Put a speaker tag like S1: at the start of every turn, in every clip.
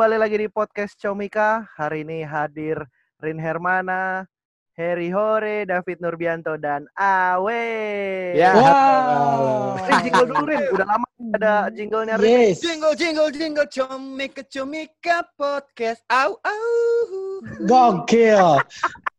S1: kembali lagi di podcast Comika. Hari ini hadir Rin Hermana, Heri Hore, David Nurbianto, dan Awe.
S2: Ya.
S3: Wow.
S1: Rin, jingle dulu Rin. Udah lama ada jinglenya Rin.
S3: Yes.
S2: Jingle, jingle, jingle, comika, comika podcast. Au, au.
S3: Gokil.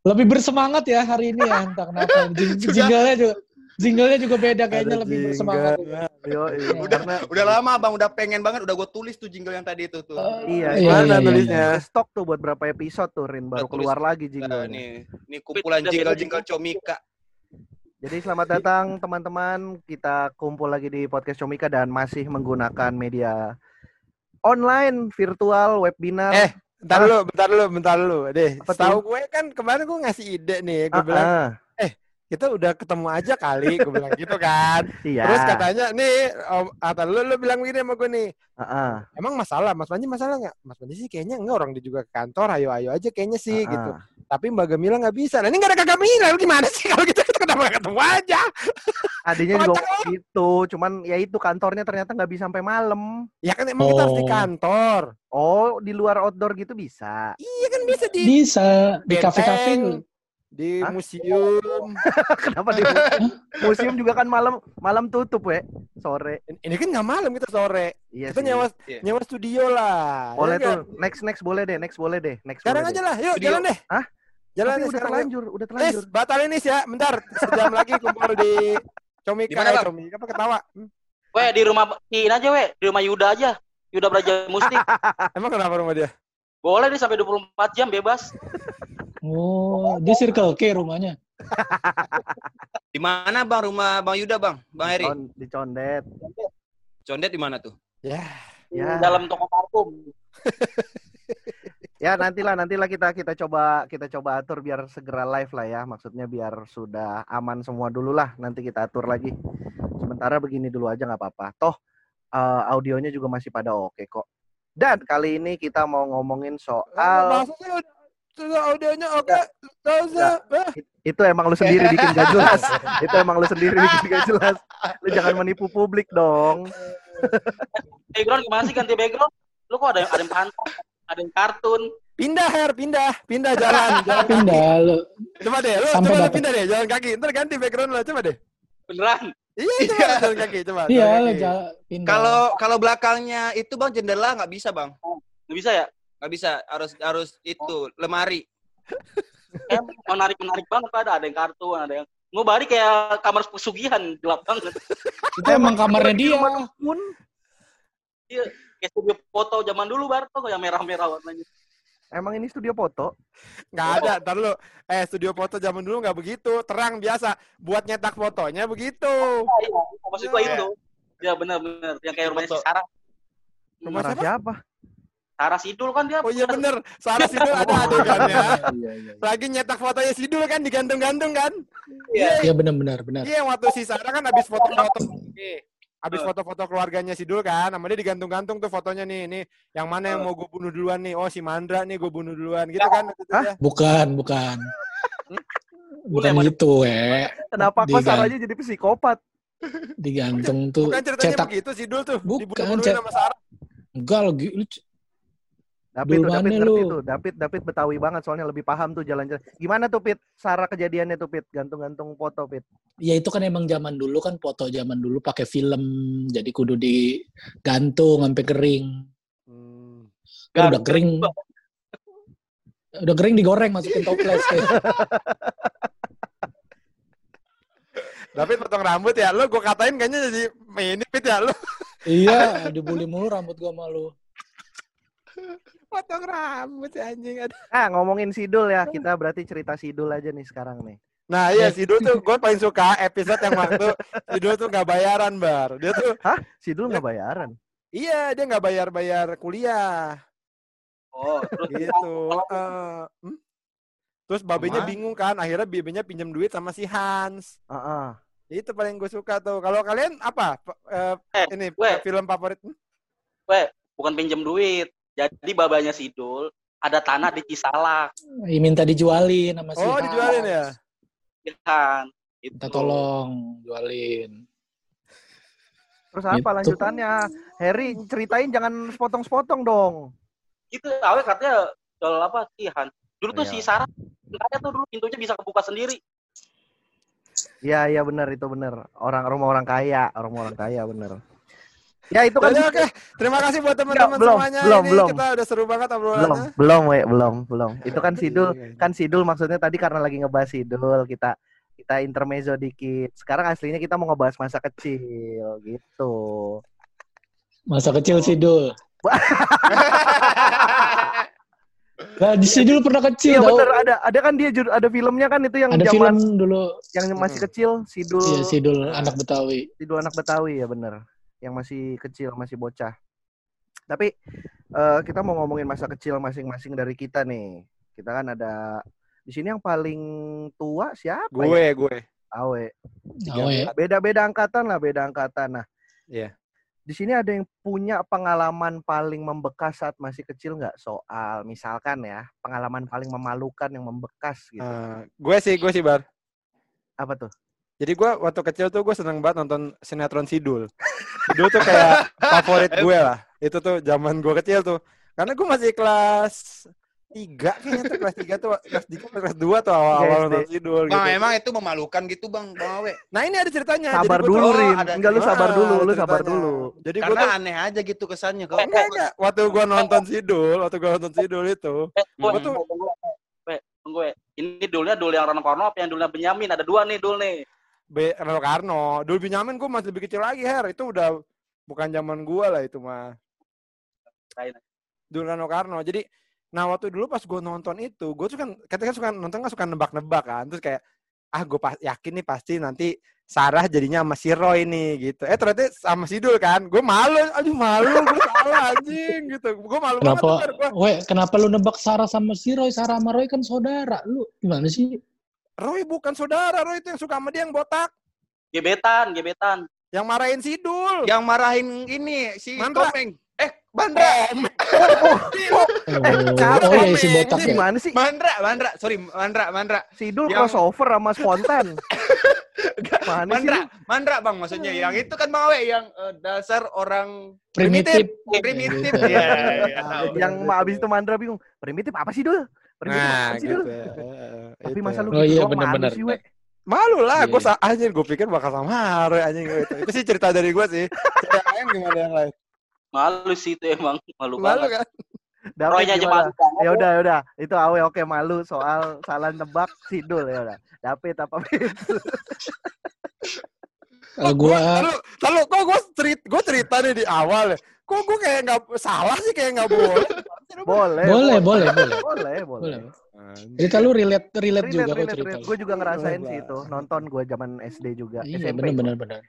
S3: Lebih bersemangat ya hari ini ya, entah kenapa. Jing-. Jinglenya juga jinglenya juga beda kayaknya
S1: Ada
S3: lebih
S1: jingle.
S3: bersemangat.
S1: Yo, iya.
S2: Udah,
S1: Karena
S2: udah lama bang, udah pengen banget, udah gue tulis tuh jingle yang tadi itu tuh.
S1: iya,
S3: Iya,
S1: mana
S3: iya, iya,
S1: tulisnya?
S3: iya.
S1: Stok tuh buat berapa episode tuh Rin baru
S2: tulis.
S1: keluar lagi
S2: Nah,
S1: jinglenya.
S2: nih, nih kumpulan jingle, jingle comika.
S1: Jadi selamat datang teman-teman. Kita kumpul lagi di podcast Comika dan masih menggunakan media online, virtual, webinar.
S4: Eh, bentar dulu, bentar dulu, bentar dulu. Deh, setahu gue kan kemarin gue ngasih ide nih, gue
S1: Ah,
S4: bilang
S1: ah,
S4: kita udah ketemu aja kali, gue bilang gitu kan.
S1: iya.
S4: Terus katanya nih, om, kata lu, lu bilang gini sama gue nih,
S1: ah,
S4: emang masalah, Mas Panji masalah nggak? Mas Panji sih kayaknya enggak orang dia juga ke kantor, ayo-ayo aja kayaknya sih
S1: ah,
S4: gitu. Tapi Mbak Gemila nggak bisa. Nah ini nggak ada Kak Gemila, lu gimana sih kalau gitu kita kenapa nggak ketemu aja?
S1: Adanya juga gitu, cuman ya itu kantornya ternyata nggak bisa sampai malam.
S4: Ya kan emang kita harus di
S3: Oh.
S4: kantor.
S1: Oh, di luar outdoor gitu bisa.
S4: Iya kan bisa di
S3: Bisa di
S4: Benteng,
S3: kafe-kafe.
S4: Di
S1: Hah?
S4: museum.
S1: Kenapa di museum? museum juga kan malam malam tutup, we. Sore.
S4: Ini kan nggak malam kita sore.
S1: Iya
S4: Kita
S1: sih.
S4: nyewa
S2: Iya.
S4: nyewa studio lah.
S1: Boleh
S4: Ya
S1: tuh.
S4: nggak?
S1: Next next boleh deh, next boleh deh, next
S4: Sekarang aja
S1: deh.
S4: lah. Yuk,
S2: Studio.
S4: jalan deh.
S1: Hah?
S4: Jalan
S1: Tapi
S4: deh
S1: udah
S4: yuk.
S1: terlanjur, udah
S4: Nis,
S1: terlanjur.
S4: batalin nis ya. Bentar, sejam lagi kumpul di Comika.
S2: Di mana,
S4: eh? Comika apa ketawa? Hmm.
S5: Weh di rumah Iin aja weh, di rumah Yuda aja. Yuda Braja Musti.
S4: Emang kenapa rumah dia?
S5: Boleh deh sampai 24 jam bebas.
S3: Oh, di Circle K rumahnya.
S2: Di mana bang rumah bang Yuda bang, bang?
S1: Con- di condet.
S2: Condet di mana tuh?
S4: Ya.
S1: Ya.
S5: Dalam toko parfum.
S1: Ya nantilah nantilah kita kita coba kita coba atur biar segera live lah ya. Maksudnya biar sudah aman semua dulu lah. Nanti kita atur lagi. Sementara begini dulu aja nggak apa-apa. Toh eh, audionya juga masih pada oke kok. Dan kali ini kita mau ngomongin soal
S4: udah- audionya oke. Eh,
S1: itu emang lu sendiri bikin gak jelas. itu emang lu sendiri bikin gak jelas. Lu jangan menipu publik dong.
S5: Background gimana sih ganti background? Lu kok ada yang ada yang pantang, ada yang kartun.
S4: pindah Her, pindah, pindah jalan, jalan kaki.
S3: Pindah lu.
S4: Coba deh, lu
S3: Sampai
S4: coba lu pindah deh, jalan kaki. Ntar ganti background lo, coba deh.
S5: Beneran.
S4: Iya, coba jalan kaki, coba.
S3: Iya,
S4: jalan
S3: lu
S4: kaki.
S3: pindah.
S2: Kalau kalau belakangnya itu bang jendela nggak bisa bang,
S5: Nggak bisa ya?
S2: Nggak bisa. Harus harus itu lemari.
S5: Eh, menarik menarik banget ada ada yang kartun, ada yang mau balik kayak kamar pesugihan gelap banget.
S3: itu emang kamarnya dia.
S1: Pun
S5: Kayak studio foto zaman dulu Barto yang merah-merah warnanya.
S1: emang ini studio foto.
S4: Nggak ada, ntar lu. Eh, studio foto zaman dulu nggak begitu. Terang biasa. Buat nyetak fotonya begitu.
S5: Iya, maksud gua itu. Ya benar-benar yang kayak rumahnya si Sarah.
S4: Rumah siapa?
S1: siapa?
S5: Sarah Sidul kan dia.
S4: Oh iya bener. Sarah Sidul ada adegannya.
S1: Iya, iya.
S4: Lagi nyetak fotonya Sidul kan digantung-gantung kan.
S5: Iya.
S3: Iya benar-benar benar.
S4: Iya, waktu si Sarah kan habis foto-foto. Nih, Habis foto-foto keluarganya Sidul kan, sama dia digantung-gantung tuh fotonya nih, nih yang mana yang mau gue bunuh duluan nih? Oh si Mandra nih gue bunuh duluan, gitu kan?
S1: Hah?
S4: ya.
S3: Bukan, bukan. Bukan
S5: Boleh,
S3: gitu, we.
S1: Kenapa kok Sarahnya jadi psikopat?
S3: Digantung tuh
S4: Bukan ceritanya
S3: cetak.
S4: begitu Sidul tuh,
S3: Bukan,
S4: dibunuh-bunuhin
S3: cet-
S4: sama Sarah.
S3: Enggak lo, gi- lu c-
S1: David tuh, David ngerti
S3: lu.
S1: tuh. David, David Betawi banget soalnya lebih paham tuh jalan-jalan. Gimana tuh Pit? Sarah kejadiannya tuh Pit, gantung-gantung foto Pit.
S3: ya itu kan emang zaman dulu kan foto zaman dulu pakai film, jadi kudu digantung sampai kering.
S4: Hmm.
S3: Kan udah kering. Udah kering digoreng masukin toples.
S4: David potong rambut ya, lu gue katain kayaknya jadi ini Pit ya, lu
S3: iya, dibully mulu rambut gua malu.
S4: Potong rambut si anjing. Aduh.
S1: Ah, ngomongin Sidul ya. Kita berarti cerita Sidul aja nih sekarang nih.
S4: Nah iya Sidul tuh gue paling suka episode yang waktu Sidul tuh nggak bayaran bar, dia tuh
S1: Hah? Sidul nggak bayaran?
S4: iya dia nggak bayar-bayar kuliah.
S5: Oh, terus
S4: gitu. Eh, hmm? Terus babenya
S2: Ke mana?
S4: bingung kan, akhirnya babenya pinjam duit sama si Hans.
S1: Heeh.
S4: Itu paling gue suka tuh. Kalau kalian apa? P- eh, ini
S5: gue.
S4: film favorit? Hmm?
S5: bukan pinjam duit. Jadi babanya Sidul ada tanah di Cisalak.
S3: Ih, minta dijualin sama si
S4: Oh,
S3: Hans.
S4: dijualin ya?
S5: Ya kan. Itu.
S3: Minta tolong jualin.
S1: Terus apa
S3: Gitu.
S1: lanjutannya? Harry, ceritain jangan sepotong-sepotong dong.
S5: Gitu, awalnya katanya jual apa sihan. Dulu tuh
S1: Iya.
S5: si Sarah kaya tuh dulu pintunya bisa kebuka sendiri.
S1: Iya iya benar itu benar. Orang rumah orang kaya, orang orang kaya benar. Ya itu kan
S4: Jadi oke, terima kasih buat teman-teman
S1: belum,
S4: semuanya.
S1: belum,
S4: Ini
S1: belum.
S4: kita udah seru banget
S1: belum
S4: obrolannya.
S1: belum we, belum belum. Itu kan Sidul
S4: Iya, iya.
S1: kan Sidul maksudnya tadi karena lagi ngebahas Sidul kita kita intermezzo dikit. Sekarang aslinya kita mau ngebahas masa kecil gitu.
S3: Masa kecil Sidul. Nah, di Sidul pernah kecil
S1: Iya
S3: tau.
S1: bener ada ada kan dia jud- ada filmnya kan itu yang
S3: Ada
S1: zaman
S3: film dulu
S1: yang masih
S4: Hmm.
S1: kecil Sidul
S3: Iya, Sidul anak Betawi.
S1: Sidul anak Betawi ya bener yang masih kecil masih bocah. Tapi eh, kita mau ngomongin masa kecil masing-masing dari kita nih. Kita kan ada di sini yang paling tua siapa ya?
S4: Gue, gue.
S1: Awe.
S3: Ya.
S1: Beda-beda angkatan lah, beda angkatan. Nah,
S4: Iya.
S1: di sini ada yang punya pengalaman paling membekas saat masih kecil nggak? Soal misalkan ya, pengalaman paling memalukan yang membekas gitu.
S4: Eh, gue sih, gue sih bar.
S1: Apa tuh?
S4: Jadi gue waktu kecil tuh gue seneng banget nonton sinetron Sidul. Sidul tuh kayak favorit gue lah. Itu tuh zaman gue kecil tuh. Karena gue masih kelas tiga kayaknya tuh kelas tiga tuh kelas tiga kelas dua tuh awal-awal
S1: SD.
S4: nonton Sidul
S2: Bang,
S4: gitu.
S2: emang itu memalukan gitu, Bang, Bang Awe.
S4: Nah ini ada ceritanya.
S1: Sabar
S4: Jadi
S1: dulu,
S4: tuh-
S1: Rin.
S2: ada-
S1: Enggak lu sabar dulu, lu sabar dulu.
S4: Jadi gue
S2: Karena
S4: tuh
S2: aneh aja gitu kesannya. Kalau
S4: enggak, enggak. Waktu gue nonton Sidul, waktu gue nonton Sidul itu,
S5: Eh, gue
S4: Gua tuh-
S5: tunggu, eh, eh. Ini dulnya dul yang Rono Korno apa yang dulnya Benyamin? Ada dua nih dul nih.
S4: B Rano Karno. Dulu Benyamin gue masih lebih kecil lagi, Her. Itu udah bukan zaman gue lah itu mah. Dulu Rano Karno. Jadi, nah waktu dulu pas gue nonton itu, gue tuh kan, kita kan suka nonton kan suka nebak-nebak kan. Terus kayak, ah gue pas, yakin nih pasti nanti Sarah jadinya sama si Roy nih gitu. Eh ternyata sama si Dul kan. Gue malu, aduh malu, gue salah anjing gitu. Gue malu
S3: Kenapa?
S4: banget.
S3: Weh, kenapa lu nebak Sarah sama si Roy? Sarah sama Roy kan saudara. Lu gimana sih?
S4: Roy bukan saudara, Roy itu yang suka sama dia yang botak.
S5: Gebetan, gebetan.
S4: Yang marahin si Dul.
S2: yang marahin ini si
S4: Mandra.
S2: Komeng. Eh, Mandra.
S3: Oh,
S4: cara
S3: oh iya si botak
S1: Ini
S3: ya.
S1: gimana sih?
S2: Mandra, Mandra. Sorry, Mandra, Mandra.
S1: Sidul
S2: Yang-
S1: crossover sama spontan. Mana?
S2: Mandra? Mandra Bang maksudnya. Yang itu kan Bang Awe yang eh, dasar orang
S3: Primitif.
S2: primitif.
S3: Gitu.
S2: Iya, iya, tahu.
S1: Yang ma abis itu Mandra bingung. Primitif apa sih Dul? Primitif
S4: Nah, gitu.
S1: Tapi
S4: itu.
S1: masa lu
S3: Oh
S1: gitu
S3: iya,
S1: doang malu
S3: bener-bener.
S1: sih, we?
S4: Malu lah,
S3: Iya,
S4: gue
S3: iya.
S4: anjing gue pikir bakal sama Roy anjing itu. Itu sih cerita dari gue sih. Cerita yang lain gimana yang lain?
S5: Malu sih itu emang. Malu,
S4: Malu
S5: banget.
S4: kan?
S1: David
S5: aja malu.
S1: Ya udah, ya udah. Itu awe oke malu soal salah nebak Sidul ya udah. David apa?
S3: Kalau gua
S4: Lalu, kok gue cerita, gue cerita nih di awal ya. Kok gue kayak nggak salah sih kayak nggak boleh.
S1: Boleh,
S3: boleh, boleh, boleh.
S1: Boleh, boleh.
S3: Boleh. Cerita lu relate relate juga kok
S1: Relate,
S3: cerita.
S1: relate. Gue juga ngerasain
S4: Boleh,
S1: sih itu. Nonton gue zaman SD juga.
S3: Iya,
S1: SMP.
S3: benar benar benar.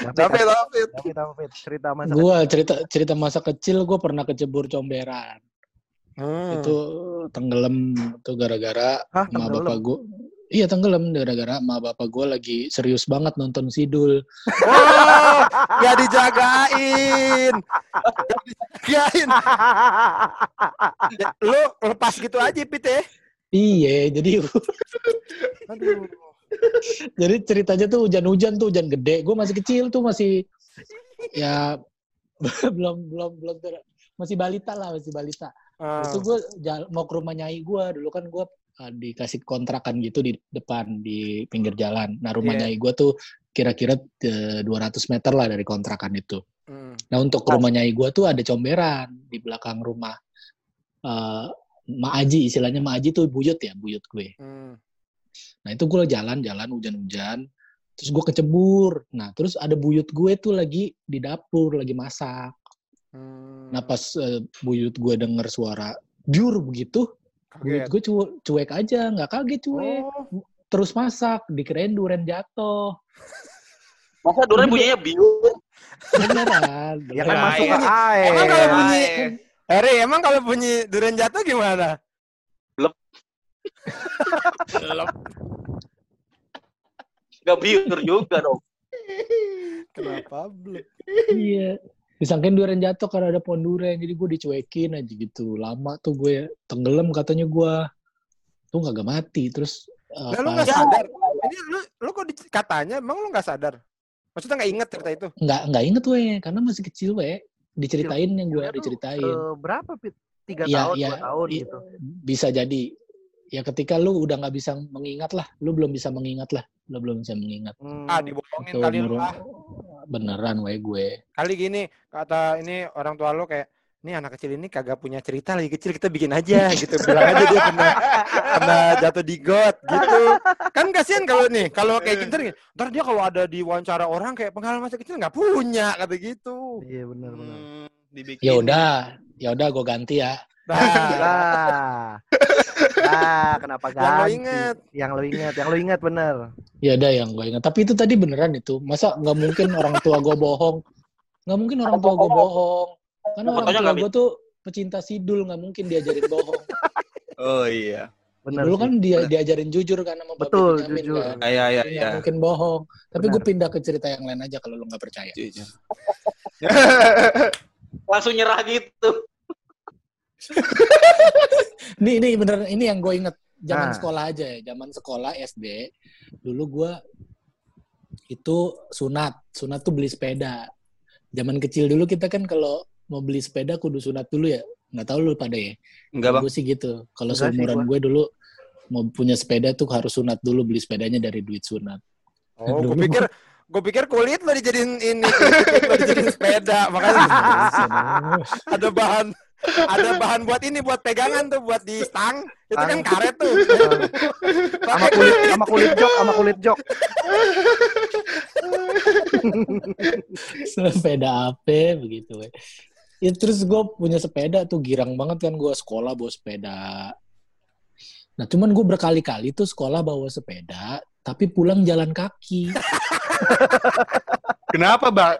S1: David,
S4: Tapi tapi
S1: David? Cerita masa
S3: Gua cerita cerita masa kecil gua pernah kecebur comberan.
S4: Hmm.
S3: Itu tenggelam tuh gara-gara sama bapak gua. Iya tenggelam gara-gara sama bapak gua lagi serius banget nonton Sidul.
S4: Oh, gak dijagain. Gak dijagain. Lu lepas gitu aja, Pit ya.
S3: Iya, jadi
S4: Aduh.
S3: jadi ceritanya tuh hujan-hujan tuh hujan gede. Gue masih kecil tuh masih ya belum belum belum masih balita lah masih balita.
S4: Ah.
S3: Itu gue mau ke rumah nyai gue dulu kan gue dikasih kontrakan gitu di depan di pinggir jalan. Nah rumah
S4: Iya.
S3: nyai gue tuh kira-kira eh, 200 meter lah dari kontrakan itu.
S4: Hmm.
S3: Nah untuk ke rumah nyai gue tuh ada comberan di belakang rumah. Eh Ma Aji istilahnya Ma Aji tuh buyut ya buyut gue.
S4: Hmm.
S3: Nah itu gue jalan-jalan hujan-hujan, terus gue kecebur. Nah terus ada buyut gue tuh lagi di dapur lagi masak.
S4: Hmm.
S3: Nah pas eh, buyut gue denger suara jur begitu,
S4: Kaget.
S3: gue cu- cuek aja, nggak kaget cuek.
S4: Oh,
S3: Terus masak, dikirain duren jatuh.
S5: Masa durian bunyinya biur.
S3: Beneran.
S1: Ya kan
S2: Ya,
S1: masuk
S2: iya.
S1: ke air.
S4: Emang kalau bunyi. Eri, emang kalau bunyi durian jatuh gimana?
S5: Gak biur juga dong.
S4: Kenapa belum?
S3: Iya. Disangkain duren jatuh karena ada pohon duren, jadi gue dicuekin aja gitu. Lama tuh gue tenggelam katanya gue. Tuh kagak mati. Terus eh,
S4: Lah lu nggak sadar? Ini lu lu kok katanya emang lu nggak sadar? Maksudnya nggak inget cerita itu?
S3: Nggak nggak inget we, karena masih kecil we. Diceritain yang gue diceritain.
S1: Eh, berapa Pit? Tiga
S3: Iya,
S1: tahun,
S3: iya,
S1: dua tahun gitu.
S3: Bisa jadi. Ya ketika lu udah nggak bisa mengingat lah, lu belum bisa mengingat lah, lu belum bisa mengingat.
S1: Hmm.
S4: Ah, dibohongin kali lu ah.
S3: Beneran we gue.
S4: Kali gini, kata ini orang tua lu kayak, nih anak kecil ini kagak punya cerita lagi kecil kita bikin aja gitu bilang aja dia pernah pernah jatuh di got gitu kan kasihan kalau nih kalau kayak gitu nih, ntar dia kalau ada di wawancara orang kayak pengalaman masa kecil nggak punya kata gitu
S1: Iya benar benar.
S2: Hmm, dibikin.
S3: Ya udah, ya udah gue ganti ya.
S4: Nah
S1: Ah. ah, kenapa
S4: Yang lo
S1: ganti?
S4: inget.
S1: Yang lo inget, yang lo inget bener.
S3: Ya ada yang gue ingat. Tapi itu tadi beneran itu. Masa nggak mungkin orang tua gue bohong? Nggak mungkin orang tua gue bohong. Karena orang tua gue tuh pecinta sidul, nggak mungkin diajarin bohong.
S2: Oh iya.
S1: Bener
S3: Dulu
S1: sih.
S3: kan dia diajarin jujur kan sama Bapak
S1: Betul,
S3: Benyamin
S1: jujur.
S3: kan.
S2: Iya iya iya.
S3: mungkin bohong. Tapi gue pindah ke cerita yang lain aja kalau lu nggak percaya.
S2: Jujur.
S5: Langsung nyerah gitu.
S3: Ini ini bener ini yang gue inget zaman
S1: Nah.
S3: sekolah aja ya, zaman sekolah SD. Dulu gue itu sunat, sunat tuh beli sepeda. Zaman kecil dulu kita kan kalau mau beli sepeda kudu sunat dulu ya. Nggak tahu lu pada ya.
S2: Enggak bang.
S3: Gue sih gitu. Kalau seumuran gue dulu mau punya sepeda tuh harus sunat dulu beli sepedanya dari duit sunat.
S4: oh gue pikir gue pikir kulit lo dijadiin ini kulit lo dijadiin sepeda makanya ada bahan ada bahan buat ini buat pegangan tuh buat di stang itu kan
S1: Stang.
S4: karet tuh
S1: sama kulit sama kulit jok sama kulit jok.
S3: sepeda apa begitu we. Ya, terus gue punya sepeda tuh girang banget kan gue sekolah bawa sepeda. Nah cuman gue berkali-kali tuh sekolah bawa sepeda, tapi pulang jalan kaki.
S2: Kenapa bang?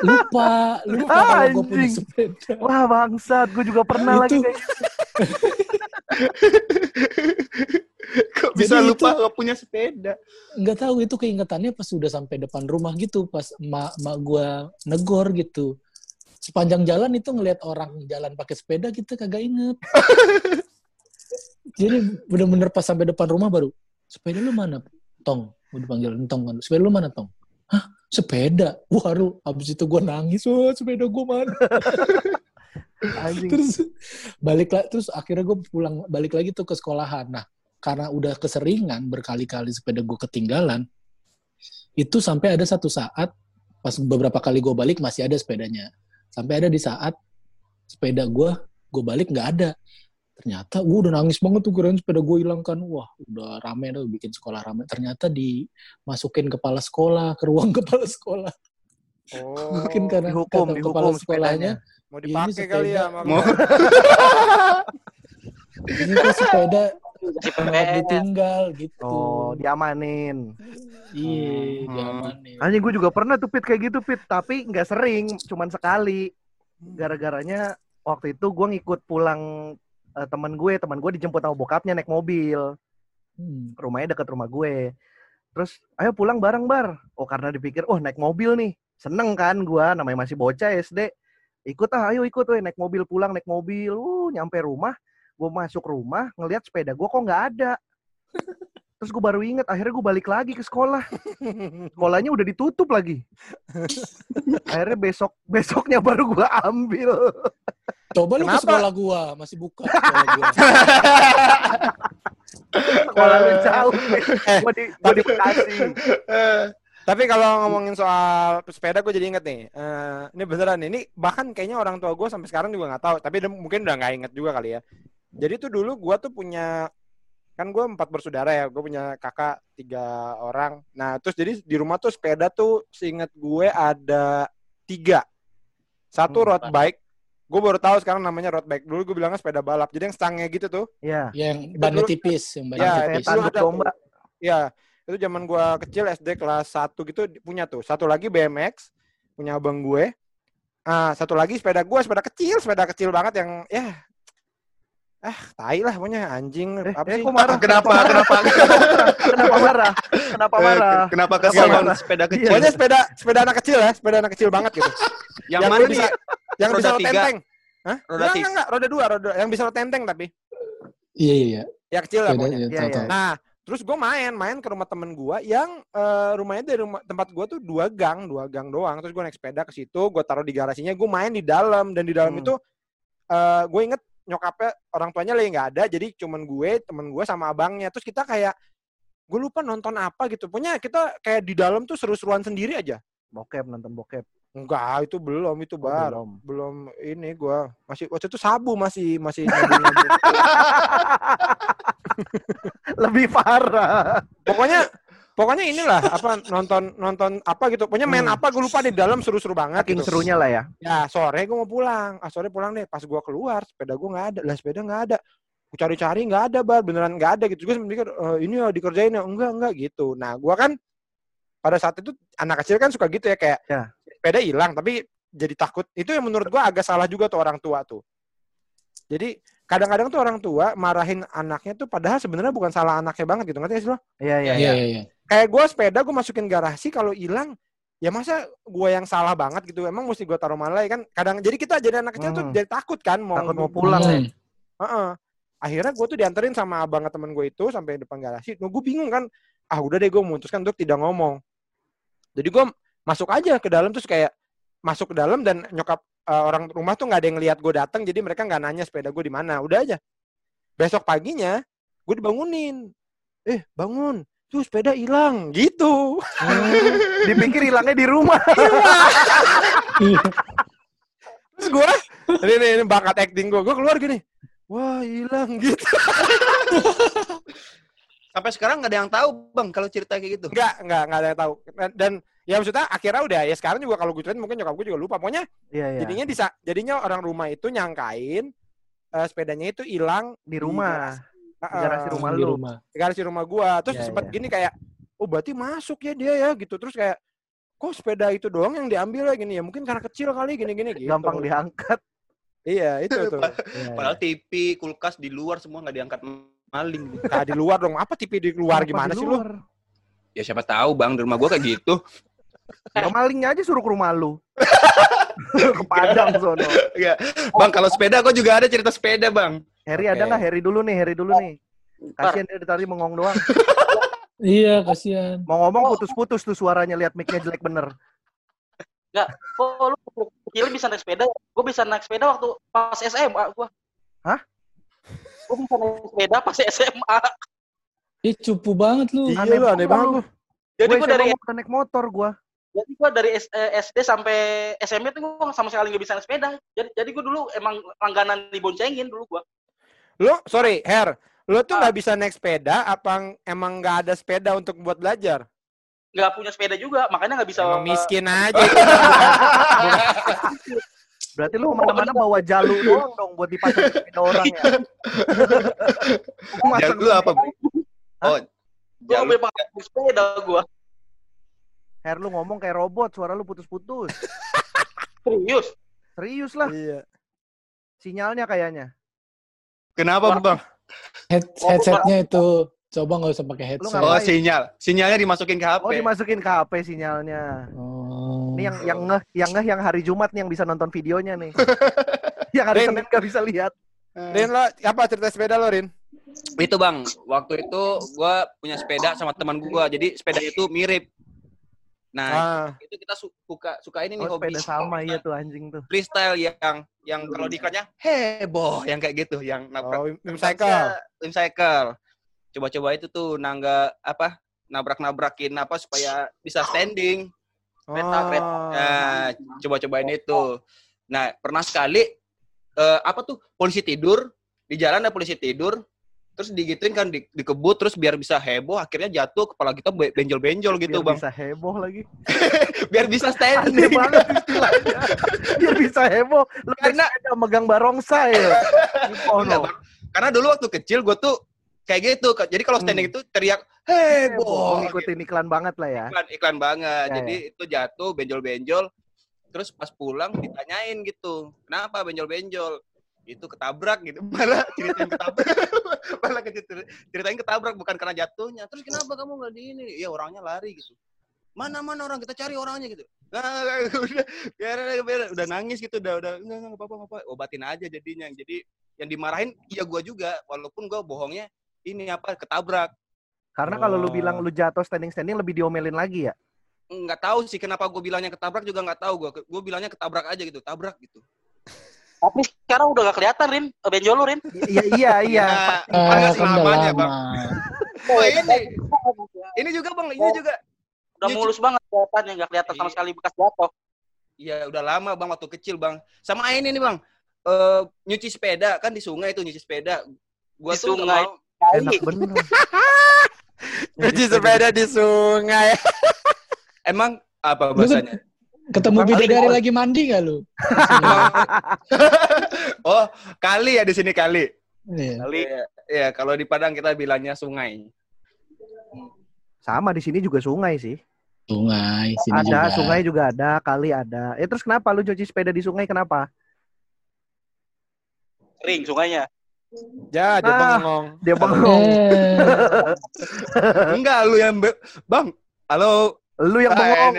S3: Lupa, lupa
S1: Ah,
S3: kalau gue punya sepeda.
S1: Wah bangsat, gue juga pernah lagi
S3: Itu-
S1: kayak gitu.
S2: Kok bisa
S3: Jadi
S2: lupa
S3: itu-
S2: nggak punya sepeda?
S3: Nggak tahu itu keingetannya pas sudah sampai depan rumah gitu, pas mak mak gue negor gitu. Sepanjang jalan itu ngelihat orang jalan pakai sepeda kita kagak inget. Jadi bener-bener pas sampai depan rumah baru, sepeda lu mana, Tong? Gue dipanggil Tong kan. Sepeda lu mana, Tong? Hah? Sepeda? Waduh, habis itu gue nangis, wah sepeda gue mana? Terus balik lah, terus akhirnya gue pulang balik lagi tuh ke sekolahan. Nah, karena udah keseringan berkali-kali sepeda gue ketinggalan, itu sampai ada satu saat pas beberapa kali gue balik masih ada sepedanya. Sampai ada di saat sepeda gue gue balik nggak ada. Ternyata gue udah nangis banget tuh keren sepeda gue hilang kan. Wah udah rame tuh bikin sekolah rame. Ternyata dimasukin kepala sekolah ke ruang kepala sekolah.
S4: oh
S3: Mungkin karena
S1: dihukum,
S3: kata
S1: dihukum
S3: kepala
S1: sepedanya.
S3: sekolahnya
S4: mau
S3: Ini
S4: dipakai kali ya
S3: sepeda.
S4: sama
S2: Mau-
S3: ini tuh sepeda
S5: PPS.
S3: ditinggal gitu.
S1: Oh, diamanin.
S3: Iya,
S2: Hmm.
S3: diamanin.
S1: Anjing gue juga pernah tuh Pit kayak gitu Pit, tapi nggak sering, cuman sekali. Gara-garanya waktu itu gue ngikut pulang eh, teman gue, teman gue dijemput sama bokapnya naik mobil.
S3: Hmm.
S1: rumahnya dekat rumah gue. Terus, ayo pulang bareng bar. Oh karena dipikir, oh naik mobil nih, seneng kan gue, namanya masih bocah SD. Ikut ah, ayo ikut, weh naik mobil pulang, naik mobil. Uh, nyampe rumah, gue masuk rumah, ngelihat sepeda gue kok nggak ada. Terus gue baru inget, akhirnya gue balik lagi ke sekolah. Sekolahnya udah ditutup lagi. akhirnya besok besoknya baru gue ambil.
S3: Coba lu ke sekolah gua, masih buka sekolah gua.
S1: Sekolah lu jauh. Di, gua di Bekasi.
S4: Tapi kalau ngomongin soal sepeda, gue jadi inget nih. Eh, ini beneran nih. Ini bahkan kayaknya orang tua gue sampai sekarang juga nggak tahu. Tapi mungkin udah nggak inget juga kali ya. Jadi tuh dulu gue tuh punya kan gue empat bersaudara ya. Gue punya kakak tiga orang. Nah terus jadi di rumah tuh sepeda tuh seinget gue ada tiga. Satu
S1: Hmm,
S4: road bike. Gue baru tahu sekarang namanya road bike. Dulu gue bilangnya sepeda balap. Jadi yang stangnya gitu tuh.
S1: Ya,
S3: yang bannya
S4: dulu-
S3: tipis, yang bannya
S4: Ya,
S1: kayak
S3: tipis.
S4: itu
S1: tanduk
S4: ada-
S1: domba.
S4: Ya, itu zaman gua kecil SD kelas 1 gitu punya tuh. Satu lagi BMX punya abang gue. Ah, satu lagi sepeda gua, sepeda kecil, sepeda kecil banget yang ya ah, tai lah pokoknya anjing
S1: Eh,
S4: apa
S1: eh,
S4: sih?
S1: marah?
S2: Kenapa? Kenapa?
S1: Kenapa marah? Kenapa marah?
S2: Kenapa
S1: Kenapa
S2: kesel sepeda kecil?
S4: Pokoknya sepeda sepeda anak kecil ya, sepeda anak kecil banget gitu.
S2: Yang
S4: Yang
S2: mana nih?
S4: bisa- yang
S2: Roda
S4: bisa lo tenteng. Hah?
S2: Roda
S4: enggak,
S2: tiga?
S4: enggak, enggak, roda dua, roda yang bisa lo tenteng tapi
S3: Iya, iya, iya.
S4: ya kecil lah
S3: Sepeda,
S4: pokoknya.
S3: iya,
S1: Iya, iya.
S4: Nah, Terus gue main, main ke rumah temen gue yang eh, rumahnya dari rumah tempat gue tuh dua gang, dua gang doang. Terus gue naik sepeda ke situ, gue taruh di garasinya, gue main di dalam dan di dalam
S1: Hmm.
S4: itu eh gue inget nyokapnya orang tuanya lagi nggak ada, jadi cuman gue, temen gue sama abangnya. Terus kita kayak gue lupa nonton apa gitu. Pokoknya kita kayak di dalam tuh seru-seruan sendiri aja.
S1: Bokep nonton bokep.
S4: Enggak, itu belum, itu
S1: Oh,
S4: bar.
S1: belum.
S4: belum ini gua masih waktu itu sabu masih masih.
S1: Lebih parah.
S4: pokoknya pokoknya inilah apa nonton nonton apa gitu pokoknya main
S1: Hmm.
S4: apa gue lupa di dalam seru-seru banget
S1: Saking
S4: gitu.
S1: serunya lah ya.
S4: ya sore gue mau pulang ah sore pulang deh pas gua keluar sepeda gue nggak ada lah sepeda nggak ada gue cari-cari nggak ada bar beneran nggak ada gitu gue mikir "Eh, ini ya dikerjain ya enggak enggak gitu nah gua kan pada saat itu anak kecil kan suka gitu ya kayak
S1: Ya.
S4: Sepeda hilang tapi jadi takut itu yang menurut gua agak salah juga tuh orang tua tuh jadi kadang-kadang tuh orang tua marahin anaknya tuh padahal sebenarnya bukan salah anaknya banget gitu ngerti gak sih lo
S1: Iya iya.
S3: Iya, iya, iya.
S4: kayak gue sepeda gue masukin garasi kalau hilang ya masa gue yang salah banget gitu emang mesti gue taruh mana lagi kan kadang jadi kita jadi anak kecil tuh
S1: Hmm.
S4: jadi takut kan mau
S1: Takut mau pulang
S3: Hmm.
S1: ya.
S4: Heeh. akhirnya gue tuh dianterin sama abang temen gue itu sampai depan garasi nah, gue bingung kan ah udah deh gue memutuskan untuk tidak ngomong jadi gue masuk aja ke dalam terus kayak masuk ke dalam dan nyokap eh, orang rumah tuh nggak ada yang lihat gue datang jadi mereka nggak nanya sepeda gue di mana udah aja besok paginya gue dibangunin eh bangun tuh sepeda hilang gitu
S1: Hmm, Dipikir hilangnya di rumah.
S3: Iya.
S4: terus gue ini, ini, ini bakat acting gue gue keluar gini wah hilang gitu
S2: Sampai sekarang nggak ada yang tahu bang kalau cerita kayak gitu.
S4: nggak nggak nggak ada yang tahu dan, dan ya maksudnya akhirnya udah ya sekarang juga kalau gue ceritain mungkin nyokap gue juga lupa pokoknya
S1: Iya iya.
S4: jadinya bisa jadinya orang rumah itu nyangkain eh, sepedanya itu hilang
S1: Di rumah.
S4: di
S1: Di garasi rumah
S3: di
S1: lu.
S3: rumah.
S4: di garasi rumah gua terus
S1: Iya,
S4: sempat
S1: iya.
S4: gini kayak oh berarti masuk ya dia ya gitu terus kayak kok sepeda itu doang yang diambil ya gini ya mungkin karena kecil kali gini gini gitu
S1: Gampang diangkat.
S4: iya itu tuh
S1: Iya,
S2: Padahal TV, kulkas di luar semua nggak diangkat maling.
S4: nah, di luar dong apa TV di luar gimana
S1: di
S4: sih lu
S1: luar?
S2: Ya siapa tahu bang di rumah gua kayak gitu.
S1: Ya, malingnya aja suruh ke rumah lu. ke Padang sono.
S2: Bang kalau sepeda gua juga ada cerita sepeda bang.
S1: Harry ada
S2: Oke.
S1: nggak? Harry dulu nih, Harry dulu nih. Kasian dia dari tadi mengong doang.
S3: Iya, kasihan.
S1: Mau ngomong putus-putus tuh suaranya lihat mic-nya jelek bener.
S5: Kok lu kecil bisa naik sepeda? Gue bisa naik sepeda waktu pas SMA gua.
S1: Hah?
S5: Gue bisa naik sepeda pas SMA.
S3: Ih, cupu banget lu.
S4: iya
S1: Aneh
S4: lu aneh
S1: banget lu.
S5: Jadi
S1: Gue
S5: gue dari
S1: mau naik motor gua.
S5: Jadi gue dari S- eh, SD sampai SMP tuh gue sama sekali nggak bisa naik sepeda. Jadi jadi gue dulu emang langganan diboncengin dulu gue.
S4: lu sorry Her lu tuh
S5: Ah.
S4: nggak bisa naik sepeda apa emang nggak ada sepeda untuk buat belajar
S5: Nggak punya sepeda juga, makanya nggak bisa.
S4: emang miskin aja itu
S1: Berarti lu ke mana-mana bawa jalu doang dong buat dipasang sepeda orang ya. Lu masang
S2: Jalur lu apa? Oh,
S5: Gue
S2: jalur.
S5: ambil pakai sepeda gue.
S1: Her lu ngomong kayak robot, suara lu putus-putus.
S5: Serius.
S1: Serius lah,
S4: iya
S1: sinyalnya kayaknya.
S2: Kenapa bang?
S3: Head, headsetnya itu coba nggak usah pakai
S1: Lu
S3: headset.
S2: Oh sinyal, sinyalnya dimasukin ke HP.
S1: Oh, dimasukin ke HP sinyalnya.
S3: Oh.
S1: Ini yang yang ngeh, yang ngeh yang hari Jumat nih yang bisa nonton videonya nih. yang hari
S4: Rin.
S1: Senin gak bisa lihat.
S4: Rin lo apa cerita sepeda lo Rin
S2: Itu bang, waktu itu gua punya sepeda sama teman gua, jadi sepeda itu mirip. Nah
S4: ah
S2: itu kita su- suka suka ini nih
S1: Oh,
S2: hobi
S1: sepeda sama iya tuh anjing tuh.
S2: freestyle yang yang kalau diklatnya heboh yang kayak gitu yang nabrak
S4: oh Wim cycle
S2: Wim cycle. Coba-coba itu tuh nangga apa nabrak-nabrakin apa supaya bisa standing. Kereta, kereta.
S4: Oh.
S2: Nah, coba-cobain itu. Nah, pernah sekali eh, apa tuh polisi tidur di jalan ada polisi tidur terus digituin kan di, dikebut terus biar bisa heboh akhirnya jatuh kepala kita be- benjol-benjol gitu
S1: Biar
S2: bang
S1: bisa heboh lagi.
S2: biar bisa
S1: Aneh
S2: standing
S1: banget istilahnya. Biar bisa heboh. Lu
S2: Karena-
S1: karena megang barongsai ya. Oh, no.
S2: Karena dulu waktu kecil gue tuh kayak gitu jadi kalau standing itu teriak heboh
S1: Ngikutin iklan banget lah ya.
S2: iklan iklan banget
S1: Ya,
S2: jadi itu jatuh benjol-benjol terus pas pulang ditanyain gitu kenapa benjol-benjol itu ketabrak gitu malah ceritain ketabrak. Malah ceritain ketabrak bukan karena jatuhnya. Terus kenapa kamu nggak di ini? Ya orangnya lari gitu. Mana mana orang kita cari orangnya gitu. Nah, udah biar, biar, udah nangis gitu udah udah enggak enggak apa-apa apa obatin aja jadinya. Jadi yang dimarahin iya gua juga. Walaupun gua bohongnya ini apa ketabrak.
S1: Karena kalau lu
S4: Oh.
S1: bilang lu jatuh standing-standing lebih diomelin lagi ya.
S2: nggak tahu sih kenapa gue bilangnya ketabrak juga nggak tahu gue gue bilangnya ketabrak aja gitu tabrak gitu
S5: Tapi sekarang udah gak kelihatan, Rin. Eh, Benjol lu, Rin.
S1: Iya iya iya.
S2: Ya,
S3: Ah, kan
S2: namanya,
S3: lama.
S2: Bang. oh ini ini juga bang ini juga
S5: Udah mulus banget kelihatannya, gak kelihatan sama
S2: Iya.
S5: sekali bekas jatuh.
S2: Iya udah lama bang waktu kecil bang sama ini nih bang eh nyuci sepeda kan di sungai tuh nyuci sepeda gua
S5: Di
S2: tuh
S5: sungai.
S2: mau-
S1: Enak bener.
S4: Cuci sepeda di sungai.
S2: emang apa bahasanya
S3: Ketemu bidadari
S5: kali-
S3: lagi mandi gak lu?
S2: oh kali ya di sini kali
S3: Iya.
S5: Kali.
S2: Iya, iya, kalau di Padang kita bilangnya sungai
S1: Sama di sini juga sungai sih.
S3: Sungai, sini
S1: ada
S3: juga.
S1: sungai juga ada, kali ada. Eh terus kenapa lu cuci sepeda di sungai kenapa?
S5: Kering sungainya.
S4: Ya, dia
S1: Ah.
S4: bengong.
S1: Dia bengong.
S3: Eh,
S2: enggak lu yang be- bang halo
S1: Lu yang
S2: Ah,
S1: bengong.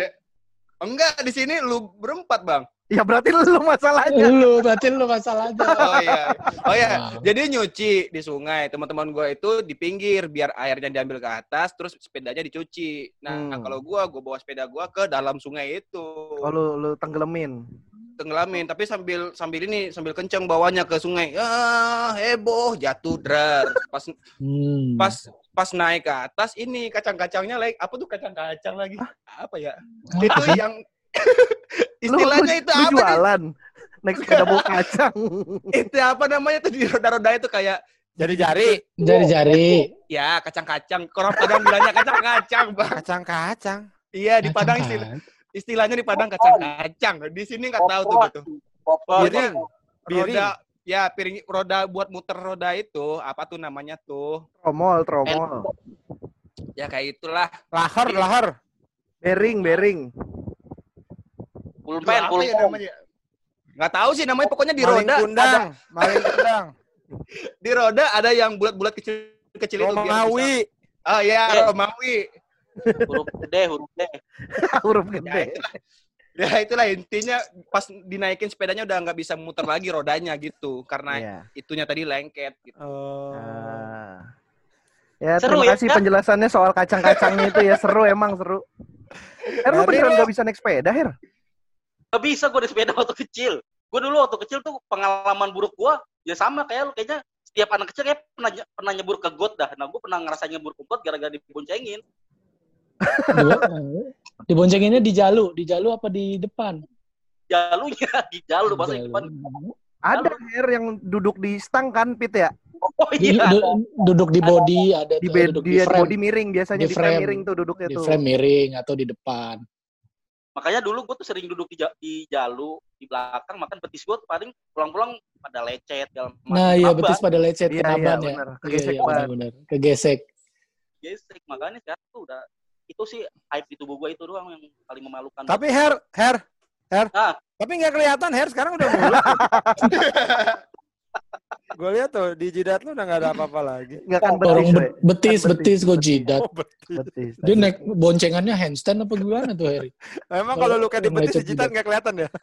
S2: Enggak di sini lu berempat bang
S1: Ya berarti lu masalahnya.
S3: lu berarti lu masalahnya.
S2: oh iya oh iya
S3: Wow.
S2: Jadi nyuci di sungai, teman-teman gue itu di pinggir biar airnya diambil ke atas, terus sepedanya dicuci. Nah,
S1: Hmm.
S2: kalau gue, gue bawa sepeda gue ke dalam sungai itu,
S1: Oh lu, lu tenggelamin.
S2: Tenggelamin. Tapi sambil sambil ini sambil kenceng bawanya ke sungai. Ah, heboh, jatuh drar. Pas
S3: Hmm.
S2: pas pas naik ke atas ini kacang-kacangnya like apa tuh kacang-kacang lagi? Apa ya? Itu yang istilahnya
S1: lu,
S2: itu
S1: lu
S2: apa nih?
S1: jualan. Naik sepeda bawa kacang.
S2: Itu apa namanya tuh di roda-roda itu kayak
S4: Jari-jari.
S3: Jari-jari.
S2: ya kacang-kacang. Orang Padang bilangnya kacang-kacang, Bang.
S4: Kacang-kacang.
S2: Iya di Padang
S3: Kacang
S2: istilah? Istilahnya di Padang kacang-kacang. Di sini nggak tahu tuh gitu.
S4: Piring. Piring.
S2: Roda ya piring roda buat muter roda itu apa tuh namanya tuh?
S1: Tromol, tromol.
S2: Ya kayak itulah.
S4: Lahar, lahar.
S1: Bearing, bearing.
S5: Pulpen,
S2: ya
S5: pulpen.
S2: namanya? Nggak tahu sih namanya pokoknya di
S4: Maling
S2: roda ada
S4: kundang. Maling kundang.
S2: di roda ada yang bulat-bulat kecil kecil itu
S4: Romawi.
S2: Oh iya,
S5: Eh.
S2: Romawi.
S5: Huruf D, huruf D.
S1: Huruf
S2: Ya,
S1: gede.
S2: itulah. Ya itulah intinya pas dinaikin sepedanya udah nggak bisa muter lagi rodanya gitu karena
S1: Iya.
S2: itunya tadi lengket gitu.
S4: Oh.
S1: Ah. Ya,
S5: Seru
S1: terima
S5: ya,
S1: kasih
S5: Kak?
S1: penjelasannya soal kacang-kacangnya itu ya seru emang seru. Her, lu
S4: Dari
S1: beneran
S4: lu.
S1: gak bisa naik sepeda, Her?
S5: Gak bisa gue di sepeda waktu kecil. Gue dulu waktu kecil tuh pengalaman buruk gue ya sama kayak lu kayaknya setiap anak kecil kayak pernah pernah nyebur ke got dah. Nah gue pernah ngerasain nyebur ke got gara-gara diboncengin.
S3: Di- Diboncenginnya di jalu, di jalu apa di depan?
S5: Jalunya di jalur masa di
S3: Jalu.
S5: depan.
S1: Ada Her yang duduk di stang kan, Pit ya?
S5: Oh
S3: Di-
S5: iya.
S3: du- duduk di body ada
S1: Di
S3: tuh, duduk
S1: di,
S3: di frame,
S1: body miring biasanya
S3: Di
S1: di, frame
S3: frame.
S1: miring tuh duduknya
S3: di
S1: tuh.
S3: frame miring atau di depan.
S5: Makanya dulu gue tuh sering duduk di, di jalu di belakang makan betis gue paling pulang-pulang pada lecet dalam
S3: Nah, iya betis pada lecet
S1: Iya,
S3: kenaban
S1: iya,
S3: ya.
S1: bener.
S3: Iya,
S1: Kegesek
S3: iya, benar-benar. Kegesek.
S5: gesek makanya sekarang tuh udah itu sih hype di tubuh gue itu doang yang paling memalukan.
S4: Tapi hair, hair, hair.
S5: Ah.
S4: Tapi nggak kelihatan hair sekarang udah mulus. gue lihat tuh di jidat lu udah nggak ada apa-apa lagi.
S1: Enggak kan betis,
S3: be- betis,
S1: Kan
S3: betis gue jidat.
S4: Oh, betul.
S1: betis.
S3: Dia naik boncengannya handstand apa gimana tuh Heri?
S4: Emang kalau lu kayak di betis di jidat
S3: jidat.
S4: nggak kelihatan ya?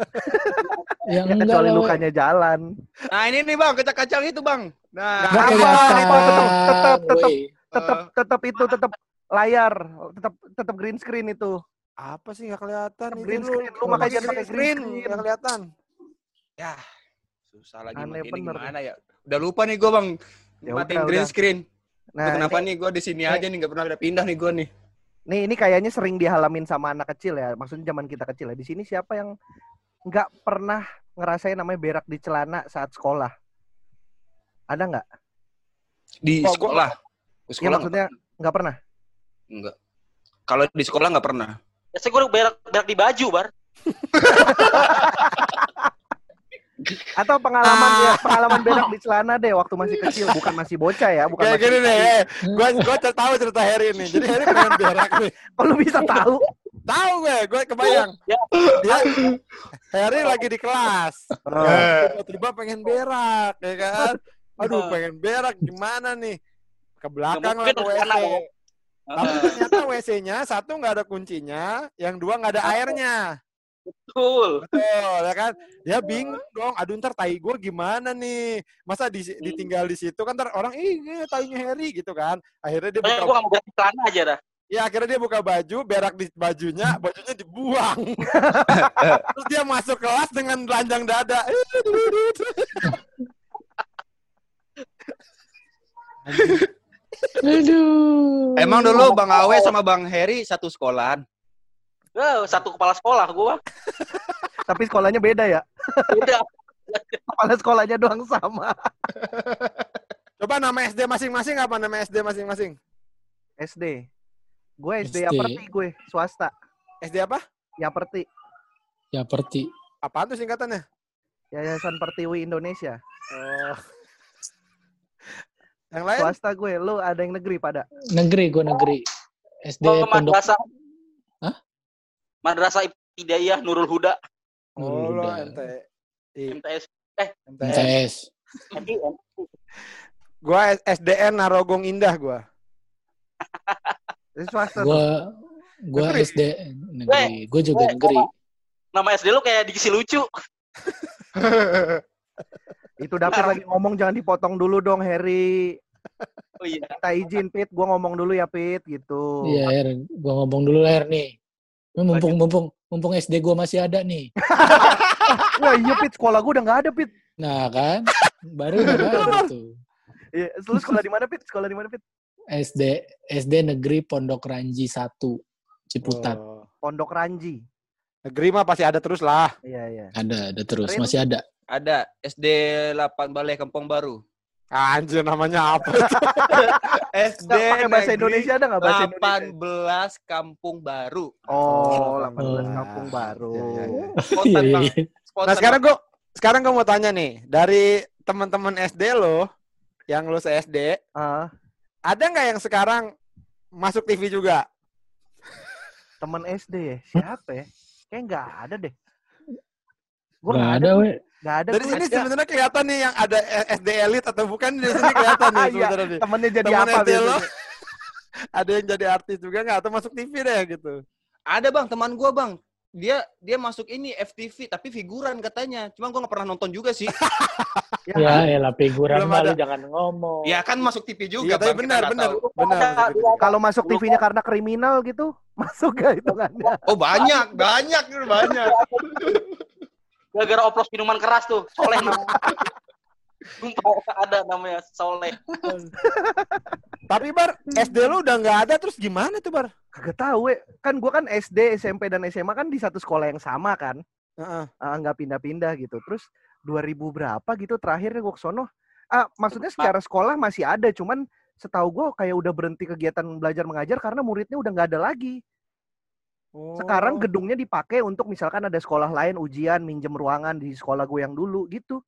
S3: Yang
S1: Ya,
S3: enggak
S1: kecuali lukanya jalan.
S2: Nah ini nih bang kacang-kacang itu bang. Nah
S3: Nggak
S1: Apa, tetep, tetep.
S3: wey.
S1: Tetap tetap itu tetap layar, tetap tetap green screen itu.
S4: Apa sih nggak kelihatan?
S1: Green
S4: Itu
S1: screen, lu
S4: lu
S1: makanya
S4: pakai
S1: pakai green
S4: screen nggak kelihatan.
S2: ya susah lagi
S1: Aneh
S2: ini
S1: bener.
S2: gimana ya? Udah lupa nih gue bang.
S1: Ya
S2: Matiin
S1: udah,
S2: green
S1: udah.
S2: screen.
S1: Nah,
S2: Tuh, kenapa
S1: ini,
S2: nih gue di sini aja nih nggak pernah ada pindah nih gue nih.
S1: nih ini kayaknya sering dihalamin sama anak kecil ya. Maksudnya zaman kita kecil ya. Di sini siapa yang nggak pernah ngerasain namanya berak di celana saat sekolah? Ada nggak?
S2: Di
S5: Oh,
S2: sekolah. Di
S1: Iya
S2: sekolah
S1: maksudnya nggak pernah.
S2: Enggak. Kalau di sekolah nggak pernah.
S5: Ya saya gue berak berak di baju bar.
S1: Atau pengalaman ya pengalaman berak di celana deh waktu masih kecil, bukan masih bocah ya, bukan
S4: Kayak
S1: masih
S4: gini nih, eh, gua gua tahu cerita Harry ini. Jadi Harry pengen berak nih.
S1: Lu bisa tahu?
S4: Tahu gue, gue kebayang.
S5: Ya.
S4: Dia Harry lagi di kelas.
S1: Oh.
S4: Tiba-tiba pengen berak, ya kan? Aduh, pengen berak gimana nih? Ke belakang lah ke WC.
S5: Ya.
S4: Tapi ternyata WC-nya satu nggak ada kuncinya, yang dua nggak ada airnya.
S5: Betul.
S4: Betul, ya kan? Ya bingung dong. Aduh ntar tai gue gimana nih? Masa di, ditinggal di situ kan ntar orang, ih ini tainya Harry gitu kan. Akhirnya dia buka,
S5: gue ganti celana aja dah.
S4: ya akhirnya dia buka baju, berak di bajunya, bajunya dibuang. Terus dia masuk kelas dengan telanjang dada.
S3: Aduh.
S2: Emang dulu Bang Awe sama Bang Heri satu sekolahan.
S5: Eh, satu kepala sekolah gue.
S1: Tapi sekolahnya beda ya.
S5: Beda.
S1: Kepala sekolahnya doang sama.
S4: Coba nama SD masing-masing apa nama SD masing-masing?
S1: SD. Gue SD,
S3: SD.
S1: Yaperti gue, swasta.
S4: SD apa?
S1: Yaperti.
S3: Ya perti.
S4: Apaan tuh singkatannya?
S1: Yayasan Pertiwi Indonesia.
S4: Oh. Yang lain?
S1: Swasta gue, lu ada yang negeri pada.
S3: Negeri gue negeri. SD
S5: Oh,
S3: pondok.
S5: madrasah.
S3: Hah?
S5: Madrasah Ibtidaiyah Nurul Huda.
S4: Oh,
S3: Udah.
S4: ente. Di
S5: MTS.
S4: MTS.
S3: MTS.
S5: Nanti
S4: Gua SDN Narogong Indah gua.
S1: Itu swasta.
S3: Gua gua
S4: Negeri.
S3: SD negeri. Gue juga
S5: eh,
S3: negeri.
S5: nama SD lu kayak diksi lucu.
S1: Itu David lagi ngomong jangan dipotong dulu dong, Harry.
S5: Oh iya.
S1: Kita izin, Pit. Gua ngomong dulu ya, Pit. Gitu.
S3: Iya, Her. Gua ngomong dulu lah, Her, nih. Mumpung mumpung mumpung SD gua masih ada nih.
S1: Wah, iya, Pit. Sekolah gua udah nggak ada, Pit.
S3: Nah, kan? Baru udah ada tuh.
S1: Iya, lu sekolah di mana, Pit? Sekolah di mana, Pit?
S3: SD SD Negeri Pondok Ranji 1 Ciputat.
S4: Oh.
S1: Pondok Ranji.
S4: Negeri mah pasti ada terus lah.
S1: Iya, iya.
S3: Ada, ada terus,
S1: Keren.
S3: masih ada.
S2: Ada SD 8 Balai Kampung Baru.
S4: Anjir namanya apa?
S2: SD
S1: pakai bahasa Indonesia ada nggak bahasa Indonesia?
S2: 18 Kampung Baru.
S1: Oh, 18
S3: Oh.
S1: kampung baru.
S2: Spontan, Bang. Spontan,
S4: Nah sekarang gua sekarang gua mau tanya nih dari teman-teman SD lo yang lo se SD
S1: Ah,
S4: ada nggak yang sekarang masuk TV juga?
S1: teman SD ya? Siapa ya? Kayak nggak ada deh. Gua
S3: Nggak
S1: nggak
S3: ada,
S1: ada.
S3: we.
S1: Nggak ada.
S4: Dari sini sebenarnya kelihatan nih yang ada SD elit atau bukan dari sini kelihatan nih
S1: Iya,
S4: sebenarnya nih.
S1: Temennya jadi
S4: Teman
S1: apa
S4: SD lo ada yang jadi artis juga nggak atau masuk TV deh gitu.
S2: Ada bang, teman gua bang. Dia dia masuk ini FTV tapi figuran katanya. Cuma gua nggak pernah nonton juga sih.
S3: Ya, elah figuran
S4: Belum
S3: mah
S4: ada.
S3: lu jangan ngomong.
S2: ya kan masuk TV juga
S4: Iya, tapi
S2: bang.
S4: benar benar
S2: tahu.
S4: benar.
S1: Kalau masuk TV-nya karena kriminal gitu, masuk gak hitungannya?
S2: Oh banyak, banyak, banyak.
S5: Gara-gara oplos minuman keras tuh. Soleh. Sumpah ada namanya Soleh.
S4: Tapi bar SD lo udah nggak ada terus gimana tuh bar?
S1: Kagak tahu, we. Kan gua kan SD, SMP dan SMA kan di satu sekolah yang sama kan.
S4: Heeh.
S1: Ah, nggak pindah-pindah gitu. Terus 2000 berapa gitu terakhirnya gua ke sono. Ah, maksudnya secara sekolah masih ada, cuman setahu gua kayak udah berhenti kegiatan belajar mengajar karena muridnya udah nggak ada lagi. Sekarang
S4: Oh.
S1: gedungnya dipakai untuk misalkan ada sekolah lain ujian, minjem ruangan di sekolah gue yang dulu gitu.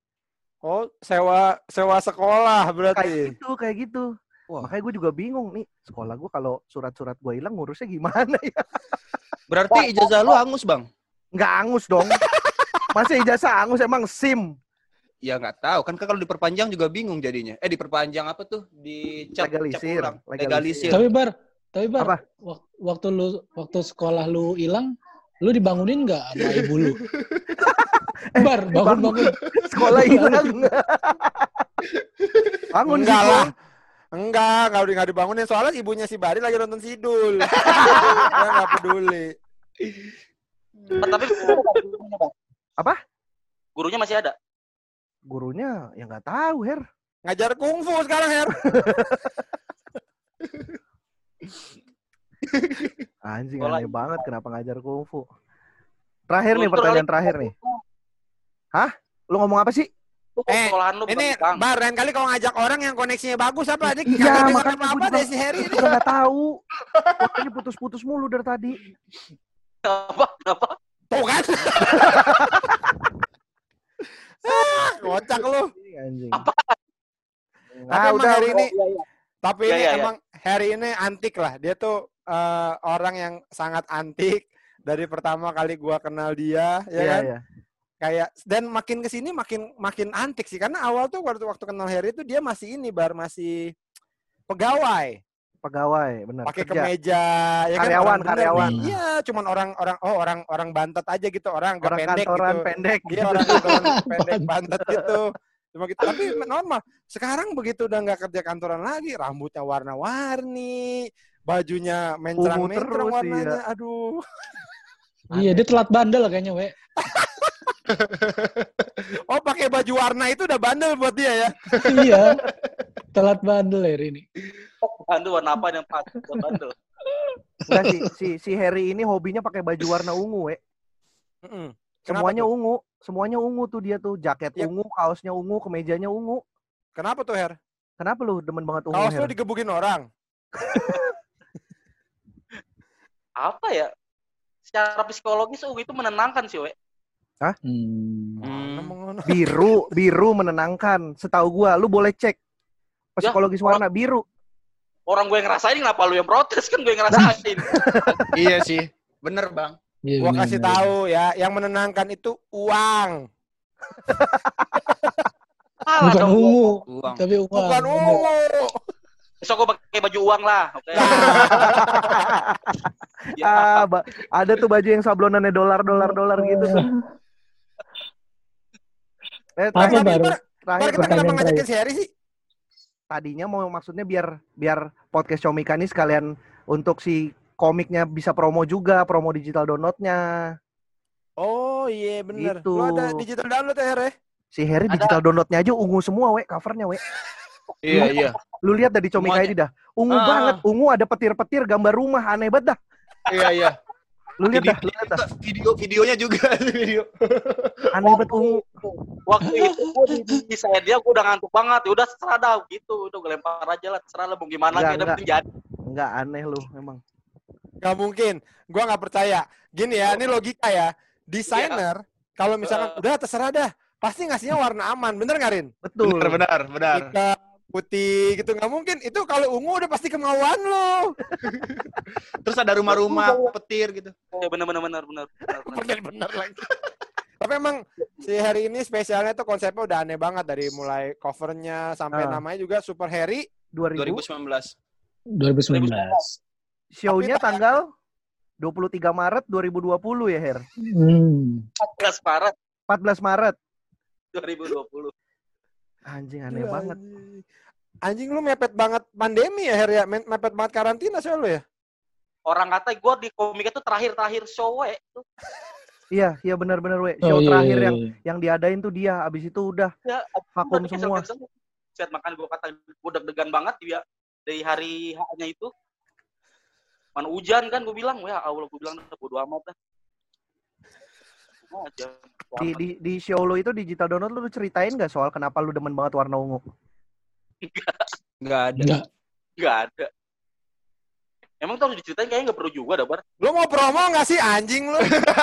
S4: Oh, sewa sewa sekolah
S1: Kayak
S4: berarti.
S1: gitu, kayak gitu.
S2: Wah.
S1: Makanya gue juga bingung nih, sekolah gue kalau surat-surat gue hilang ngurusnya gimana ya?
S2: Berarti ijazah lu hangus bang?
S1: Nggak angus dong. Masa ijazah angus emang SIM.
S2: Ya nggak tahu kan kalau diperpanjang juga bingung jadinya. Eh diperpanjang apa tuh? Dicap cap
S1: Legalisir,
S2: ulang.
S1: legalisir.
S2: Legalisir.
S3: Tapi bar, tapi bar,
S1: Apa?
S3: wak- waktu lu waktu sekolah lu hilang, lu dibangunin nggak sama ibu lu? bar, bangun bangun.
S1: Sekolah hilang. Bangun
S4: Enggak lah. Enggak, enggak udah enggak dibangunin soalnya ibunya si Bari lagi nonton Sidul. Dia enggak peduli.
S5: Tapi.
S1: Apa?
S5: Gurunya masih ada.
S1: Gurunya ya nggak tahu, Her.
S4: Ngajar kungfu sekarang, Her.
S1: Anjing
S5: Sekolah-
S1: aneh banget kenapa ngajar kungfu. Terakhir nih pertanyaan terakhir nih. Lu ngomong apa sih?
S5: Lu
S4: Eh,
S5: lu
S4: Ini
S5: Bang.
S4: Bar, lain kali kalau ngajak orang yang koneksinya bagus apa? Ini
S1: Iya,
S4: kagak dengar
S1: makanya juga-
S4: deh si Harry ini.
S1: Udah nggak tahu. Makanya putus-putus mulu dari tadi.
S5: Apa? Apa?
S4: Tuh kan? ah, kocak lu.
S1: Anjing.
S5: Apa?
S1: Ah, udah,
S4: hari ini
S5: Iya, iya.
S4: Tapi
S5: Iya,
S4: ini
S5: iya.
S4: emang Harry ini antik lah. Dia tuh eh, orang yang sangat antik dari pertama kali gua kenal dia, ya
S1: Iya,
S4: kan?
S1: iya.
S4: Kayak dan makin ke sini makin makin antik sih karena awal tuh waktu waktu kenal Harry tuh dia masih ini bar masih pegawai.
S1: Pegawai, benar.
S4: pakai kemeja ya kan
S1: Karyawan,
S4: orang bener
S1: karyawan.
S4: iya cuman orang orang oh orang orang bantet aja gitu orang
S1: Orang
S4: pendek
S1: kantoran
S4: gitu
S1: pendek.
S4: Iya orang kantoran pendek bantet gitu. Cuma gitu. Tapi normal. Sekarang begitu udah nggak kerja kantoran lagi, rambutnya warna-warni, bajunya mencrang-mencrang
S1: terus,
S4: warnanya. Aduh.
S3: Iya, dia telat bandel kayaknya, we.
S4: Oh pakai baju warna itu udah bandel buat dia ya.
S3: iya. Telat bandel ya ini.
S5: Bandel warna apa yang pas? Bandel.
S1: Enggak si, si si Harry ini hobinya pakai baju warna ungu, we.
S4: Kenapa
S1: Semuanya
S4: tuh?
S1: ungu, semuanya ungu tuh dia tuh, jaket
S4: Ya.
S1: ungu, kaosnya ungu, kemejanya ungu.
S4: Kenapa tuh Her?
S1: Kenapa lu demen banget ungu,
S4: Kaos
S1: Her?
S4: lu digebukin orang.
S5: Apa ya? Secara psikologis oh, itu menenangkan sih, we.
S3: Hmm.
S4: Mana mengono.
S1: Biru, biru menenangkan. Setahu gua, lu boleh cek
S5: Ya,
S1: psikologis warna biru.
S5: Orang gue yang ngerasain kenapa lu yang protes kan gue yang ngerasain.
S2: iya sih. Bener, Bang.
S3: Iya,
S4: Gua
S3: bener,
S4: kasih
S3: bener.
S4: tahu ya, yang menenangkan itu uang.
S3: Bukan ungu,
S2: Uang.
S3: tapi uang.
S4: Bukan ungu.
S5: Besok gue pakai baju uang lah. Oke. Ya,
S1: ah, ba- ada tuh baju yang sablonannya dolar, dolar, dolar gitu tuh. Eh,
S3: Apa
S1: terakhir,
S3: baru?
S4: Bar,
S1: terakhir
S4: kita kenapa ngajakin
S3: terakhir.
S4: si Harry sih?
S1: tadinya mau maksudnya biar biar podcast Comika ini sekalian untuk si komiknya bisa promo juga, promo digital downloadnya.
S4: Oh iya bener.
S1: Gitu.
S4: Lu ada digital download ya Her ya?
S1: Si Harry
S5: Ada.
S1: digital downloadnya aja ungu semua, we, covernya, we.
S2: Iya, iya.
S1: Lu lihat dari
S2: Semuanya.
S1: ini dah. Ungu
S2: Ah.
S1: banget, ungu ada petir-petir gambar rumah, aneh banget dah.
S2: Iya, iya.
S1: Lu lihat
S2: Video,
S1: dah, lu lihat dah.
S2: video videonya juga video.
S1: Aneh banget ungu.
S5: Waktu itu gue di, saya dia gue udah ngantuk banget. Ya udah terserah dah gitu. Udah gue lempar aja lah. Lah mau gimana
S1: Enggak,
S5: lagi. Ada
S1: enggak.
S5: penting jadi.
S1: Enggak aneh lu emang.
S4: Gak mungkin. Gua nggak percaya. Gini ya, ini logika ya. Desainer kalau misalkan
S5: Eh.
S4: udah terserah dah, pasti ngasihnya warna aman. Bener nggak Rin?
S1: Betul.
S2: Benar, benar, benar.
S4: Hitam, putih gitu nggak mungkin. Itu kalau ungu udah pasti kemauan lo.
S2: Terus ada rumah-rumah petir gitu.
S5: Ya, bener bener bener bener. bener, bener.
S4: Lagi. Tapi emang si Harry ini spesialnya tuh konsepnya udah aneh banget dari mulai covernya sampai
S1: Ah.
S4: namanya juga Super Harry.
S1: 2000
S2: 2019.
S3: 2019.
S1: Show-nya tanggal 23 Maret 2020 ya, Her.
S3: Hmm.
S5: 14 Maret
S1: 14 Maret.
S5: 2020.
S1: Anjing aneh
S4: Gila,
S1: banget.
S4: anjing. Anjing lu mepet banget pandemi ya Her ya? Me- Mepet banget karantina sih lu ya?
S5: Orang kata gue di komik itu terakhir-terakhir show we. Tuh.
S1: Iya, iya benar-benar we.
S3: Oh,
S1: Show
S3: iya,
S1: terakhir
S3: iya,
S1: yang
S3: iya.
S1: yang diadain tuh dia. Abis itu udah
S5: Ya,
S1: vakum
S5: udah
S1: semua.
S5: Set makan gue kata gue deg-degan banget dia dari hari haknya itu. Mana hujan kan gue bilang, ya Allah gue bilang udah bodo amat dah. Aja.
S1: Di, di, di show lo itu digital download lu ceritain gak soal kenapa lu demen banget warna ungu?
S2: Enggak ada.
S3: Enggak.
S5: Nggak ada. Emang tuh harus diceritain kayaknya nggak perlu juga dah, Bar.
S4: Lu mau promo nggak sih anjing lu?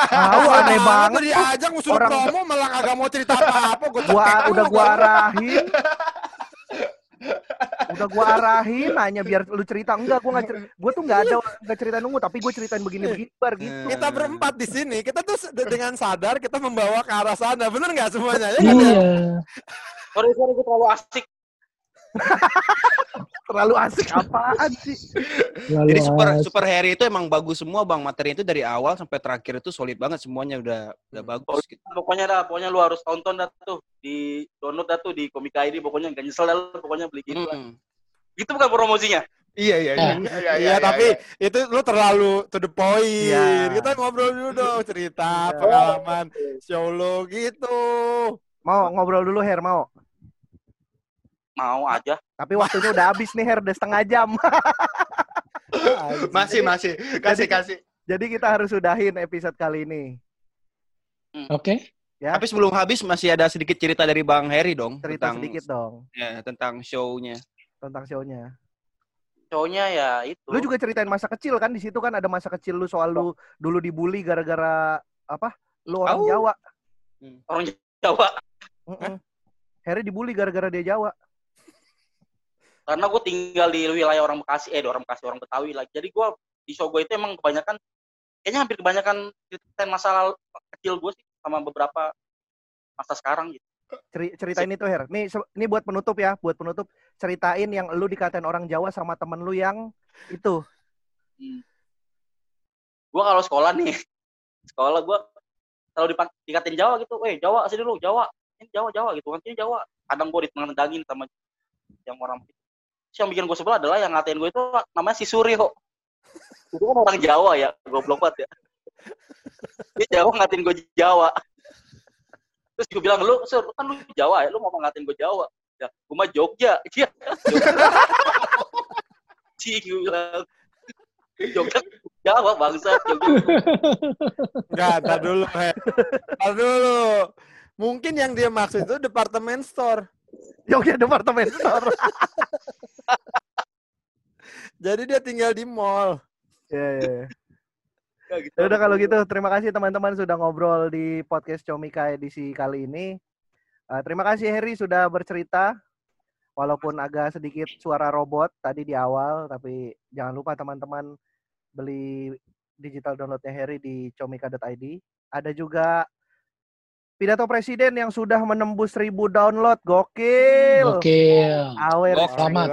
S1: Tahu aneh banget.
S4: Lu diajak musuh
S1: Orang-
S4: promo malah kagak mau cerita apa-apa. Gua
S1: Gua udah gua arahin. udah gua arahin nanya biar lu cerita enggak gua enggak gua tuh enggak ada enggak ceritain ungu tapi gua ceritain begini-begini bar gitu.
S4: Kita berempat di sini, kita tuh dengan sadar kita membawa ke arah sana. Bener nggak semuanya? Ya kan?
S3: Iya.
S5: Sorry, sorry, gue terlalu asik.
S1: Terlalu asik apaan sih?
S3: Lalu
S2: Jadi super
S3: as-
S2: super Harry itu emang bagus semua bang materinya itu dari awal sampai terakhir itu solid banget semuanya udah udah bagus gitu.
S5: Pokoknya dah, pokoknya lu harus tonton dah tuh di download dah tuh di Komik ID. Pokoknya nggak nyesel dah lu, pokoknya beli gitu.
S2: Mm.
S5: Itu bukan promosinya.
S2: Iya iya
S3: iya.
S4: Iya, tapi itu lu terlalu to the point.
S1: Iya.
S4: Kita ngobrol dulu dong, cerita
S1: Iya.
S4: pengalaman show lo gitu.
S1: Mau ngobrol dulu Her mau.
S5: Mau aja.
S1: Tapi waktunya udah habis nih Her, udah setengah jam.
S2: masih masih kasih kasih.
S1: Jadi kita harus sudahin episode kali ini.
S3: Oke.
S1: Ya,
S2: Tapi sebelum habis masih ada sedikit cerita dari Bang Harry dong
S1: cerita
S2: tentang
S1: sedikit dong
S2: ya, tentang show-nya.
S1: tentang show-nya.
S5: Show-nya ya itu.
S1: Lu juga ceritain masa kecil kan di situ kan ada masa kecil lu soal lu dulu dibully gara-gara apa? Lu orang
S2: Tahu.
S1: Jawa.
S5: orang Jawa.
S1: Mm-mm. Harry dibully gara-gara dia Jawa.
S5: Karena gue tinggal di wilayah orang Bekasi, eh di orang Bekasi, orang Betawi lagi. Jadi gue di show gue itu emang kebanyakan, kayaknya hampir kebanyakan ceritain masa lalu kecil gue sih sama beberapa masa sekarang gitu.
S1: Ceri- ceritain itu Her. Nih se- ini buat penutup ya, buat penutup ceritain yang lu dikatain orang Jawa sama temen lu yang Itu.
S5: Hmm. Gue kalau sekolah nih, sekolah gue selalu dipan- dikatain Jawa gitu, eh Jawa sini lu Jawa, ini Jawa Jawa gitu, nanti Jawa. Kadang gue ditendangin sama yang orang Yang bikin gue sebel adalah yang ngatain gue itu namanya si Suryo. Itu kan orang Jawa ya, goblok banget ya. Dia Jawa ngatain gue Jawa. Terus gue bilang, lu, Sur, kan lu Jawa ya, lu mau ngatain gue Jawa. Ya, gue mah Jogja. Iya. Cih, gue bilang. Jogja, Jawa bangsa. Jogja.
S4: Enggak, tar dulu, He. Dulu. Mungkin yang dia maksud itu departemen store.
S1: Jogja Departemen Store.
S4: Jadi dia tinggal di mall.
S1: Iya, iya, iya.
S5: Ya, gitu.
S1: Ya udah kalau gitu terima kasih teman-teman sudah ngobrol di podcast Comika edisi kali ini. Eh, terima kasih Harry sudah bercerita walaupun agak sedikit suara robot tadi di awal tapi jangan lupa teman-teman beli digital downloadnya Harry di comika.id. Ada juga pidato presiden yang sudah menembus 1000 download. Gokil.
S3: Gokil.
S1: Awer.
S2: Gokil.
S3: Selamat.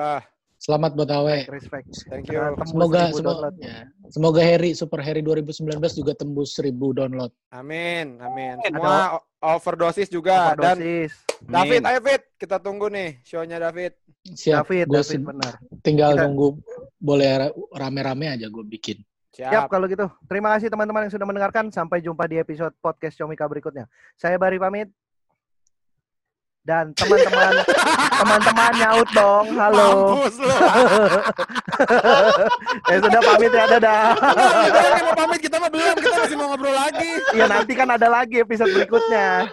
S3: Selamat buat Awe.
S1: Respect.
S4: Thank you.
S1: Tembus
S3: Semoga
S1: 1000
S3: semoga, ya. semoga Harry Super Harry 2019 juga tembus 1000 download.
S4: Amin, amin.
S1: Ada
S4: Semua overdosis juga dan
S1: Overdosis.
S4: David,
S2: Amin.
S4: ayo Fit, kita tunggu nih show-nya David.
S3: Siap.
S1: David, David benar.
S3: tinggal
S1: Kita-
S3: nunggu boleh ra- rame-rame aja gue bikin.
S1: Siap
S4: Siap.
S1: kalau gitu. Terima kasih teman-teman yang sudah mendengarkan. Sampai jumpa di episode podcast Comika berikutnya. Saya Bari pamit. Dan teman-teman teman-teman nyaut dong. Halo.
S4: Mampus lu.
S1: eh sudah pamit ya. Dadah.
S4: kita mau pamit, kita mah belum, kita masih mau ngobrol lagi.
S1: Iya nanti kan ada lagi episode berikutnya.